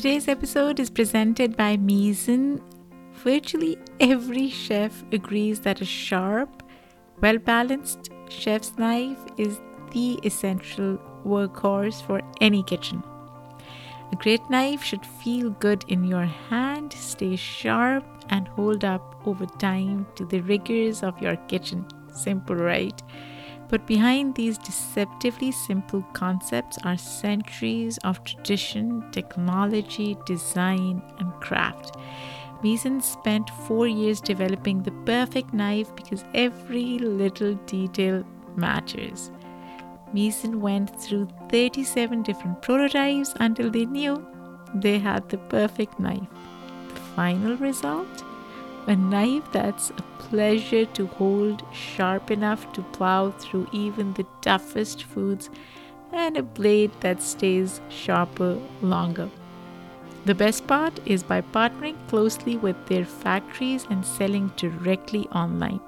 Today's episode is presented by Misen. Virtually every chef agrees that a sharp, well balanced chef's knife is the essential workhorse for any kitchen. A great knife should feel good in your hand, stay sharp, and hold up over time to the rigors of your kitchen. Simple, right? But behind these deceptively simple concepts are centuries of tradition, technology, design, and craft. Misen spent four years developing the perfect knife because every little detail matters. Misen went through 37 different prototypes until they knew they had the perfect knife. The final result? A knife that's a pleasure to hold, sharp enough to plow through even the toughest foods, and a blade that stays sharper longer. The best part is by partnering closely with their factories and selling directly online.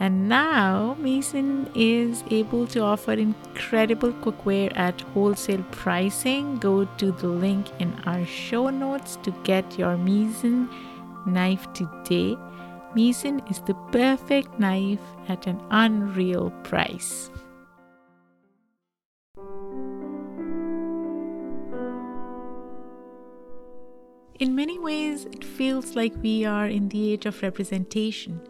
And now Misen is able to offer incredible cookware at wholesale pricing. Go to the link in our show notes to get your Misen knife today. Misen is the perfect knife at an unreal price. In many ways, it feels like we are in the age of representation.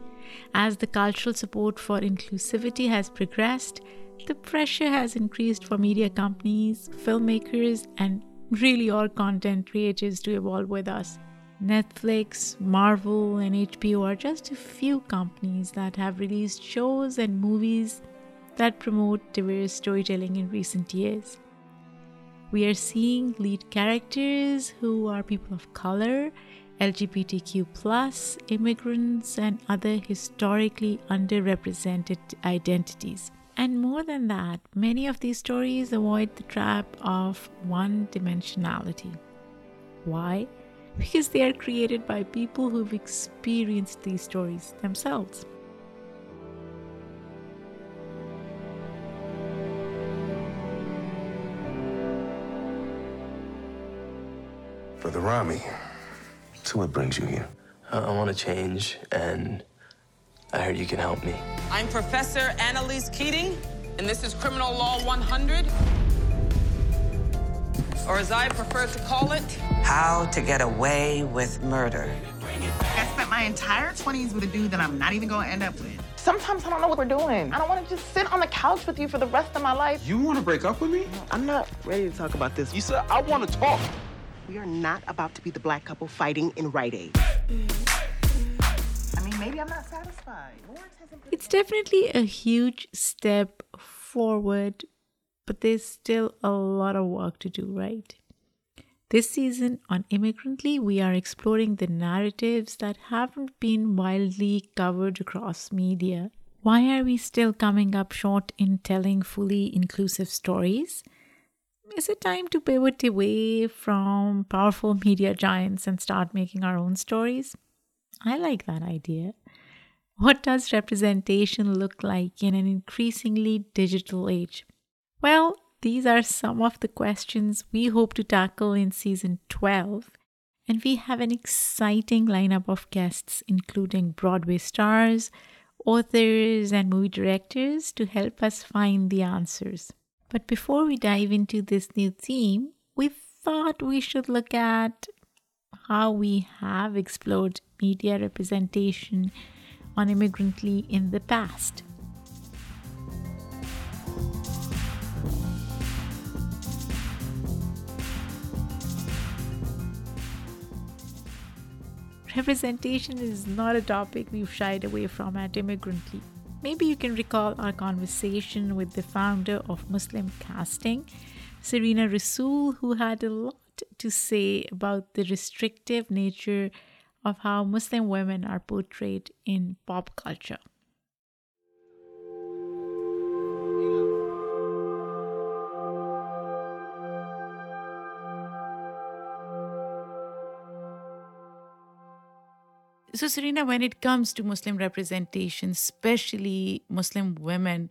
As the cultural support for inclusivity has progressed, the pressure has increased for media companies, filmmakers, and really all content creators to evolve with us. Netflix, Marvel, and HBO are just a few companies that have released shows and movies that promote diverse storytelling in recent years. We are seeing lead characters who are people of color, LGBTQ, immigrants, and other historically underrepresented identities. And more than that, many of these stories avoid the trap of one dimensionality. Why? Because they are created by people who've experienced these stories themselves. Brother Ramy, so what brings you here? I, I want to change, and I heard you can help me. I'm Professor Annalise Keating, and this is Criminal Law 100 or as I prefer to call it, How to Get Away with Murder. I spent my entire 20s with a dude that I'm not even gonna end up with. Sometimes I don't know what we're doing. I don't want to just sit on the couch with you for the rest of my life. You want to break up with me? I'm not ready to talk about this. You said I want to talk. We are not about to be the black couple fighting in Rite Aid. I mean, maybe I'm not satisfied. It's definitely a huge step forward but there's still a lot of work to do, right? This season on Immigrantly, we are exploring the narratives that haven't been widely covered across media. Why are we still coming up short in telling fully inclusive stories? Is it time to pivot away from powerful media giants and start making our own stories? I like that idea. What does representation look like in an increasingly digital age? Well, these are some of the questions we hope to tackle in season 12. And we have an exciting lineup of guests, including Broadway stars, authors, and movie directors to help us find the answers. But before we dive into this new theme, we thought we should look at how we have explored media representation on Immigrantly in the past. Representation is not a topic we've shied away from at Immigrantly. Maybe you can recall our conversation with the founder of Muslim Casting, Serena Rasoul, who had a lot to say about the restrictive nature of how Muslim women are portrayed in pop culture. So, Serena, when it comes to Muslim representation, especially Muslim women,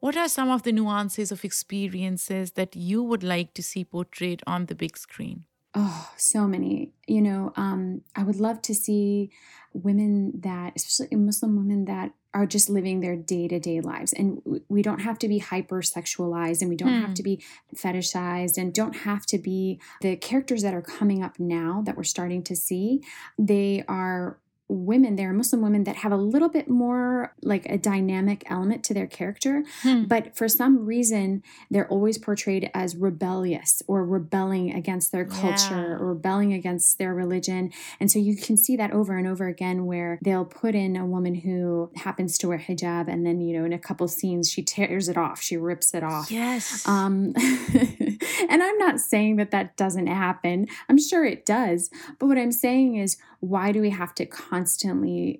what are some of the nuances of experiences that you would like to see portrayed on the big screen? Oh, so many. You know, um, I would love to see women that, especially Muslim women that are just living their day to day lives. And we don't have to be hypersexualized and we don't have to be fetishized and don't have to be the characters that are coming up now that we're starting to see. They are women there are muslim women that have a little bit more like a dynamic element to their character Hmm. but for some reason they're always portrayed as rebellious or rebelling against their culture Yeah. or rebelling against their religion and so you can see that over and over again where they'll put in a woman who happens to wear hijab and then you know in a couple scenes she tears it off she rips it off Yes. um, and I'm not saying that that doesn't happen. I'm sure it does. But what I'm saying is, why do we have to constantly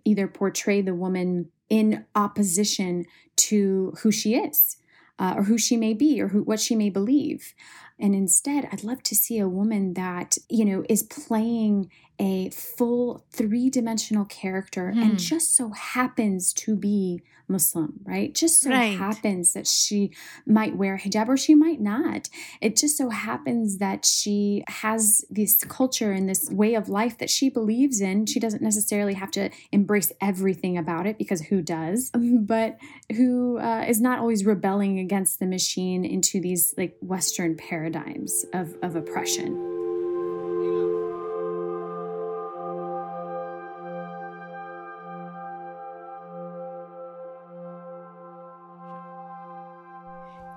either portray the woman in opposition to who she is? Uh, or who she may be, or who, what she may believe. And instead, I'd love to see a woman that, you know, is playing a full three dimensional character Hmm. and just so happens to be Muslim, right? Just so Right. happens that she might wear hijab or she might not. It just so happens that she has this culture and this way of life that she believes in. She doesn't necessarily have to embrace everything about it because who does? But who uh, is not always rebelling against the machine into these like Western paradigms of, of oppression.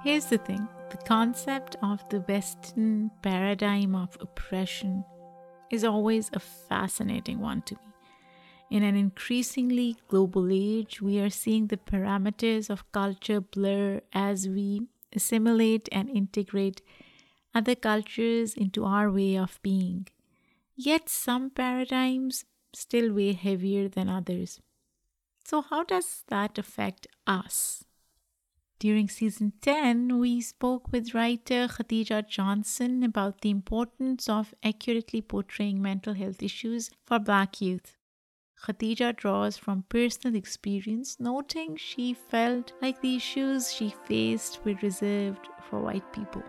Here's the thing the concept of the Western paradigm of oppression is always a fascinating one to me. In an increasingly global age, we are seeing the parameters of culture blur as we assimilate and integrate other cultures into our way of being. Yet some paradigms still weigh heavier than others. So, how does that affect us? During season 10, we spoke with writer Khadija Johnson about the importance of accurately portraying mental health issues for Black youth. Khadija draws from personal experience, noting she felt like the issues she faced were reserved for white people.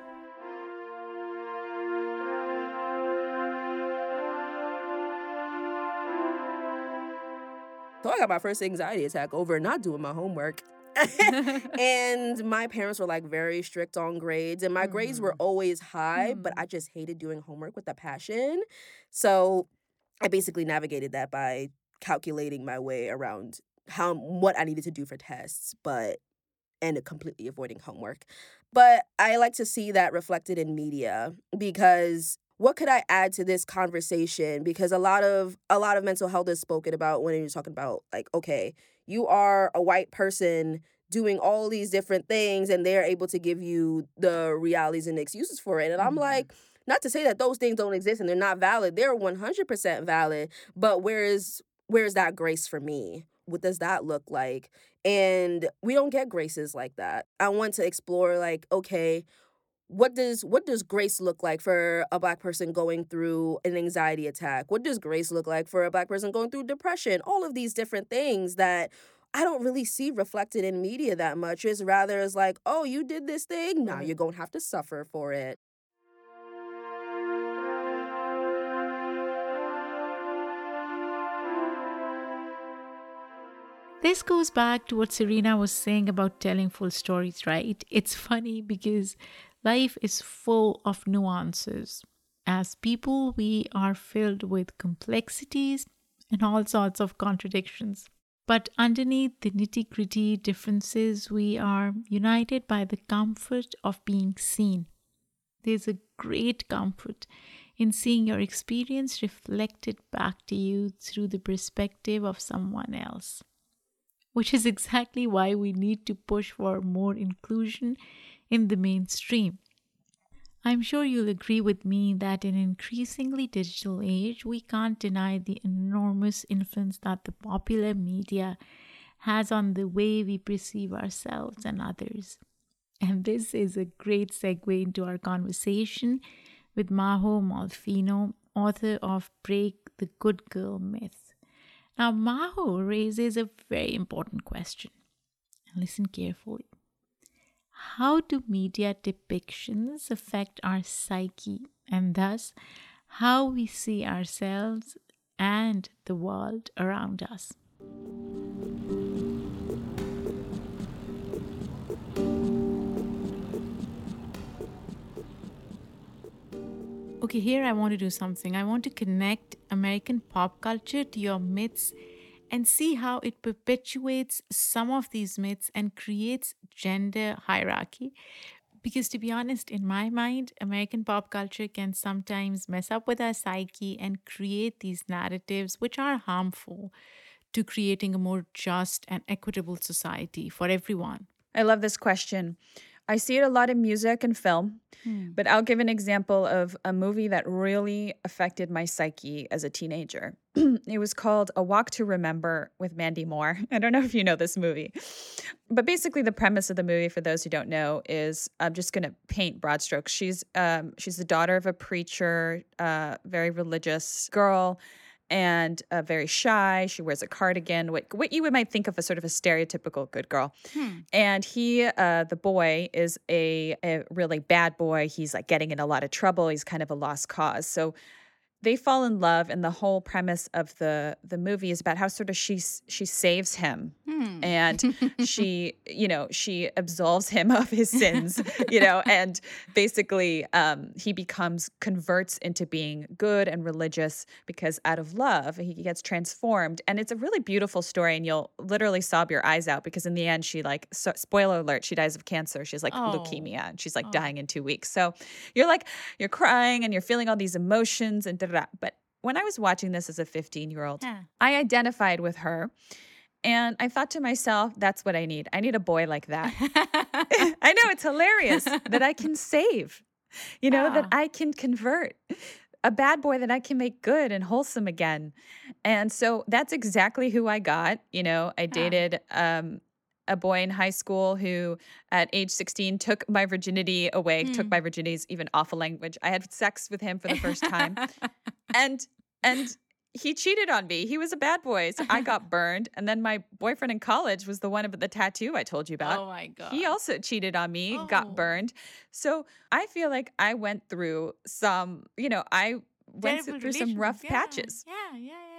So I got my first anxiety attack over not doing my homework. and my parents were like very strict on grades, and my grades were mm-hmm. always high, but mm-hmm. I just hated doing homework with a passion. So I basically navigated that by calculating my way around how what I needed to do for tests, but and completely avoiding homework. But I like to see that reflected in media because what could I add to this conversation? Because a lot of a lot of mental health is spoken about when you're talking about like, okay, you are a white person doing all these different things and they're able to give you the realities and excuses for it. And I'm mm-hmm. like, not to say that those things don't exist and they're not valid. They're 100% valid, but where is where's that grace for me? What does that look like? And we don't get graces like that. I want to explore like, okay, what does what does grace look like for a black person going through an anxiety attack? What does grace look like for a black person going through depression? All of these different things that i don't really see reflected in media that much. Is rather as like oh you did this thing now you're going to have to suffer for it. This goes back to what Serena was saying about telling full stories, right? It's funny because life is full of nuances. As people, we are filled with complexities and all sorts of contradictions. But underneath the nitty gritty differences, we are united by the comfort of being seen. There's a great comfort in seeing your experience reflected back to you through the perspective of someone else which is exactly why we need to push for more inclusion in the mainstream. I'm sure you'll agree with me that in an increasingly digital age, we can't deny the enormous influence that the popular media has on the way we perceive ourselves and others. And this is a great segue into our conversation with Majo Molfino, author of Break the Good Girl Myth. Now, Maho raises a very important question. Listen carefully. How do media depictions affect our psyche, and thus, how we see ourselves and the world around us. Okay, here I want to do something. I want to connect American pop culture to your myths and see how it perpetuates some of these myths and creates gender hierarchy. Because to be honest, in my mind, American pop culture can sometimes mess up with our psyche and create these narratives which are harmful to creating a more just and equitable society for everyone. I love this question. I see it a lot in music and film, hmm. but I'll give an example of a movie that really affected my psyche as a teenager. it was called A Walk to Remember with Mandy Moore. I don't know if you know this movie, but basically the premise of the movie, for those who don't know, is I'm just going to paint broad strokes. She's um, she's the daughter of a preacher, uh, very religious girl and uh, very shy. She wears a cardigan, what, what you might think of as sort of a stereotypical good girl. Hmm. And he, uh, the boy, is a, a really bad boy. He's like getting in a lot of trouble. He's kind of a lost cause. So they fall in love and the whole premise of the the movie is about how sort of she she saves him hmm. and she you know she absolves him of his sins you know and basically um, he becomes converts into being good and religious because out of love he gets transformed and it's a really beautiful story and you'll literally sob your eyes out because in the end she like so, spoiler alert she dies of cancer she's like oh. leukemia and she's like oh. dying in two weeks so you're like you're crying and you're feeling all these emotions and but when I was watching this as a 15 year old, yeah. I identified with her. And I thought to myself, that's what I need. I need a boy like that. I know it's hilarious that I can save, you know, that I can convert a bad boy that I can make good and wholesome again. And so that's exactly who I got. You know, I dated um, a boy in high school who at age 16 took my virginity away mm. took hmm. my virginity's even awful language. I had sex with him for the first time. And and he cheated on me. He was a bad boy so i got burned. And then my boyfriend in college was the one with the tattoo i told you about. Oh my god. he also cheated on me oh. got burned. So i feel like i went through some you know i went Terrible through some rough yeah. patches. Yeah yeah yeah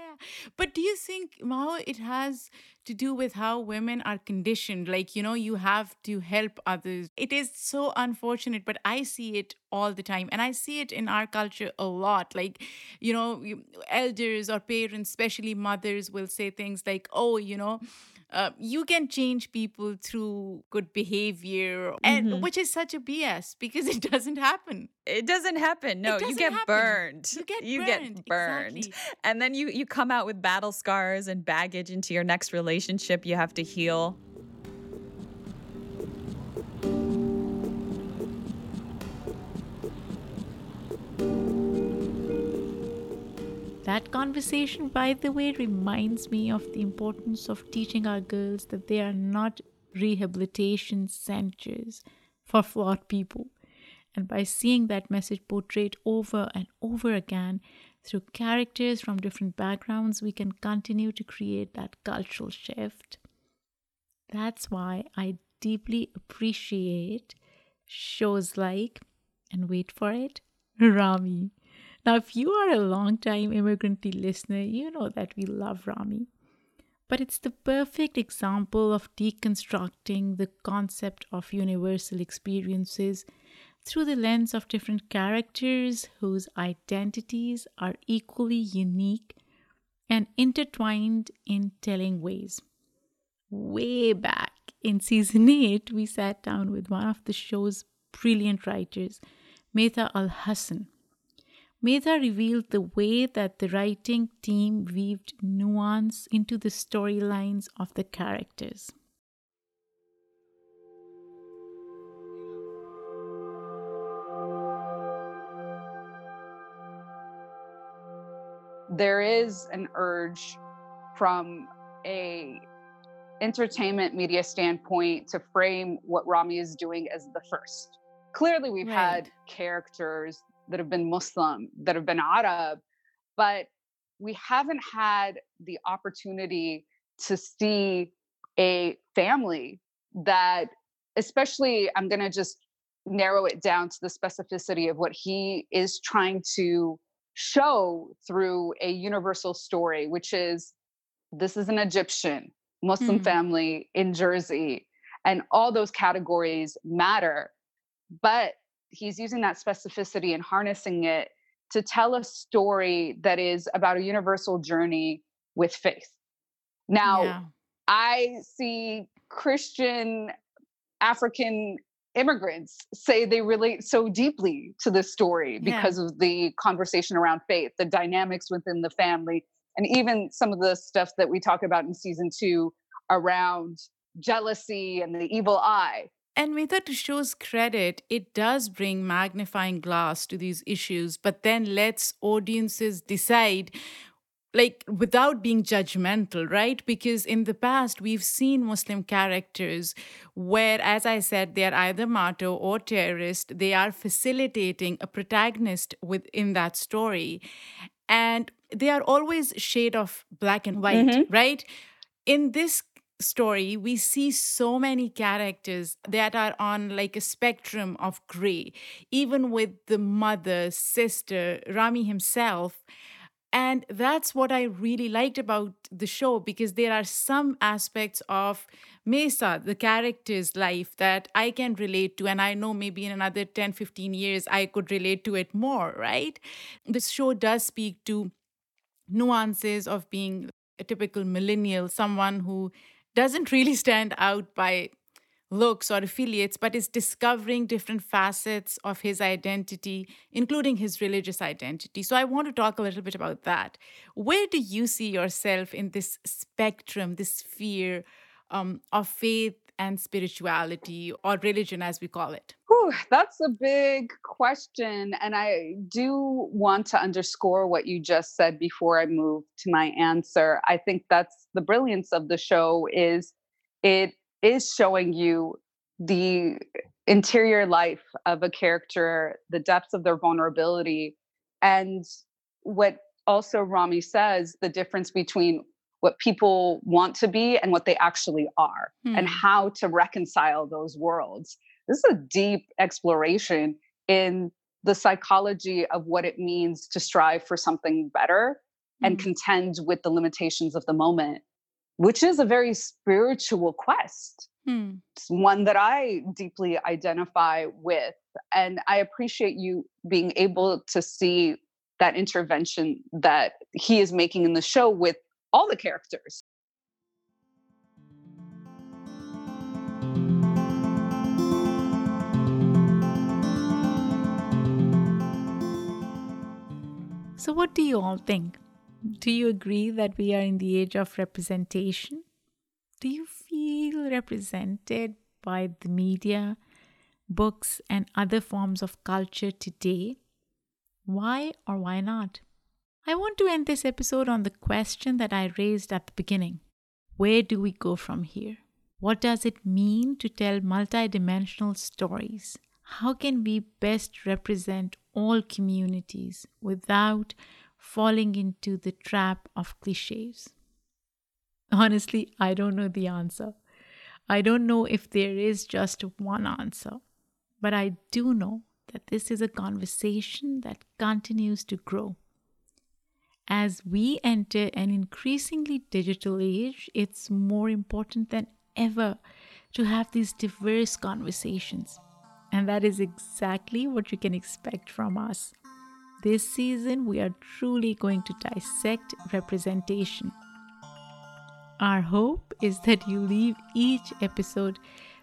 but do you think Majo it has to do with how women are conditioned. Like, you know, you have to help others. It is so unfortunate, but I see it all the time. And I see it in our culture a lot. Like, you know, elders or parents, especially mothers, will say things like, oh, you know, uh, you can change people through good behavior and mm-hmm. which is such a bs because it doesn't happen it doesn't happen no doesn't you get happen. burned you get you burned. get burned exactly. and then you you come out with battle scars and baggage into your next relationship you have to heal That conversation, by the way, reminds me of the importance of teaching our girls that they are not rehabilitation centers for flawed people. And by seeing that message portrayed over and over again through characters from different backgrounds, we can continue to create that cultural shift. That's why I deeply appreciate shows like, and wait for it, Ramy. Now, if you are a long-time immigrant listener, you know that we love Ramy. But it's the perfect example of deconstructing the concept of universal experiences through the lens of different characters whose identities are equally unique and intertwined in telling ways. Way back in season 8, we sat down with one of the show's brilliant writers, Maytha Alhassen Maytha revealed the way that the writing team weaved nuance into the storylines of the characters. There is an urge from a entertainment media standpoint to frame what Ramy is doing as the first. Clearly, we've right. had characters that have been Muslim, that have been Arab, but we haven't had the opportunity to see a family that, especially, I'm going to just narrow it down to the specificity of what he is trying to show through a universal story, which is this is an Egyptian Muslim mm. family in Jersey, and all those categories matter. But he's using that specificity and harnessing it to tell a story that is about a universal journey with faith. Now, yeah. I see Christian African immigrants say they relate so deeply to this story because yeah. of the conversation around faith, the dynamics within the family, and even some of the stuff that we talk about in season two around jealousy and the evil eye. And Maytha, to show's credit, it does bring magnifying glass to these issues, but then lets audiences decide like without being judgmental, right? Because in the past, we've seen Muslim characters where, as I said, they are either martyr or terrorist. They are facilitating a protagonist within that story. And they are always shade of black and white, mm-hmm. right? In this story, we see so many characters that are on like a spectrum of gray, even with the mother, sister, Ramy himself. And that's what I really liked about the show because there are some aspects of Maysa, the character's life, that I can relate to. And I know maybe in another 10, 15 years, I could relate to it more, right? This show does speak to nuances of being a typical millennial, someone who doesn't really stand out by looks or affiliates, but is discovering different facets of his identity, including his religious identity. So I want to talk a little bit about that. Where do you see yourself in this spectrum, this sphere um, of faith and spirituality or religion, as we call it? Whew, that's a big question. And I do want to underscore what you just said before I move to my answer. I think that's the brilliance of the show is it is showing you the interior life of a character, the depths of their vulnerability, and what also Ramy says the difference between what people want to be and what they actually are, hmm. and how to reconcile those worlds. This is a deep exploration in the psychology of what it means to strive for something better hmm. and contend with the limitations of the moment which is a very spiritual quest. Hmm. It's one that I deeply identify with. And I appreciate you being able to see that intervention that he is making in the show with all the characters. So, what do you all think? Do you agree that we are in the age of representation? Do you feel represented by the media, books, and other forms of culture today? Why or why not? I want to end this episode on the question that I raised at the beginning Where do we go from here? What does it mean to tell multidimensional stories? How can we best represent all communities without falling into the trap of cliches? Honestly, I don't know the answer. I don't know if there is just one answer, but I do know that this is a conversation that continues to grow. As we enter an increasingly digital age, it's more important than ever to have these diverse conversations. And that is exactly what you can expect from us. This season, we are truly going to dissect representation. Our hope is that you leave each episode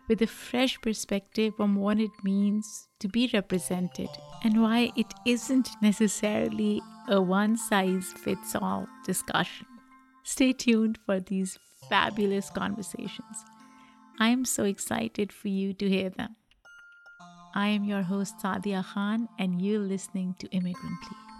with a fresh perspective on what it means to be represented and why it isn't necessarily a one size fits all discussion. Stay tuned for these fabulous conversations. I am so excited for you to hear them. I am your host, Saadia Khan, and you're listening to Immigrant Immigrantly.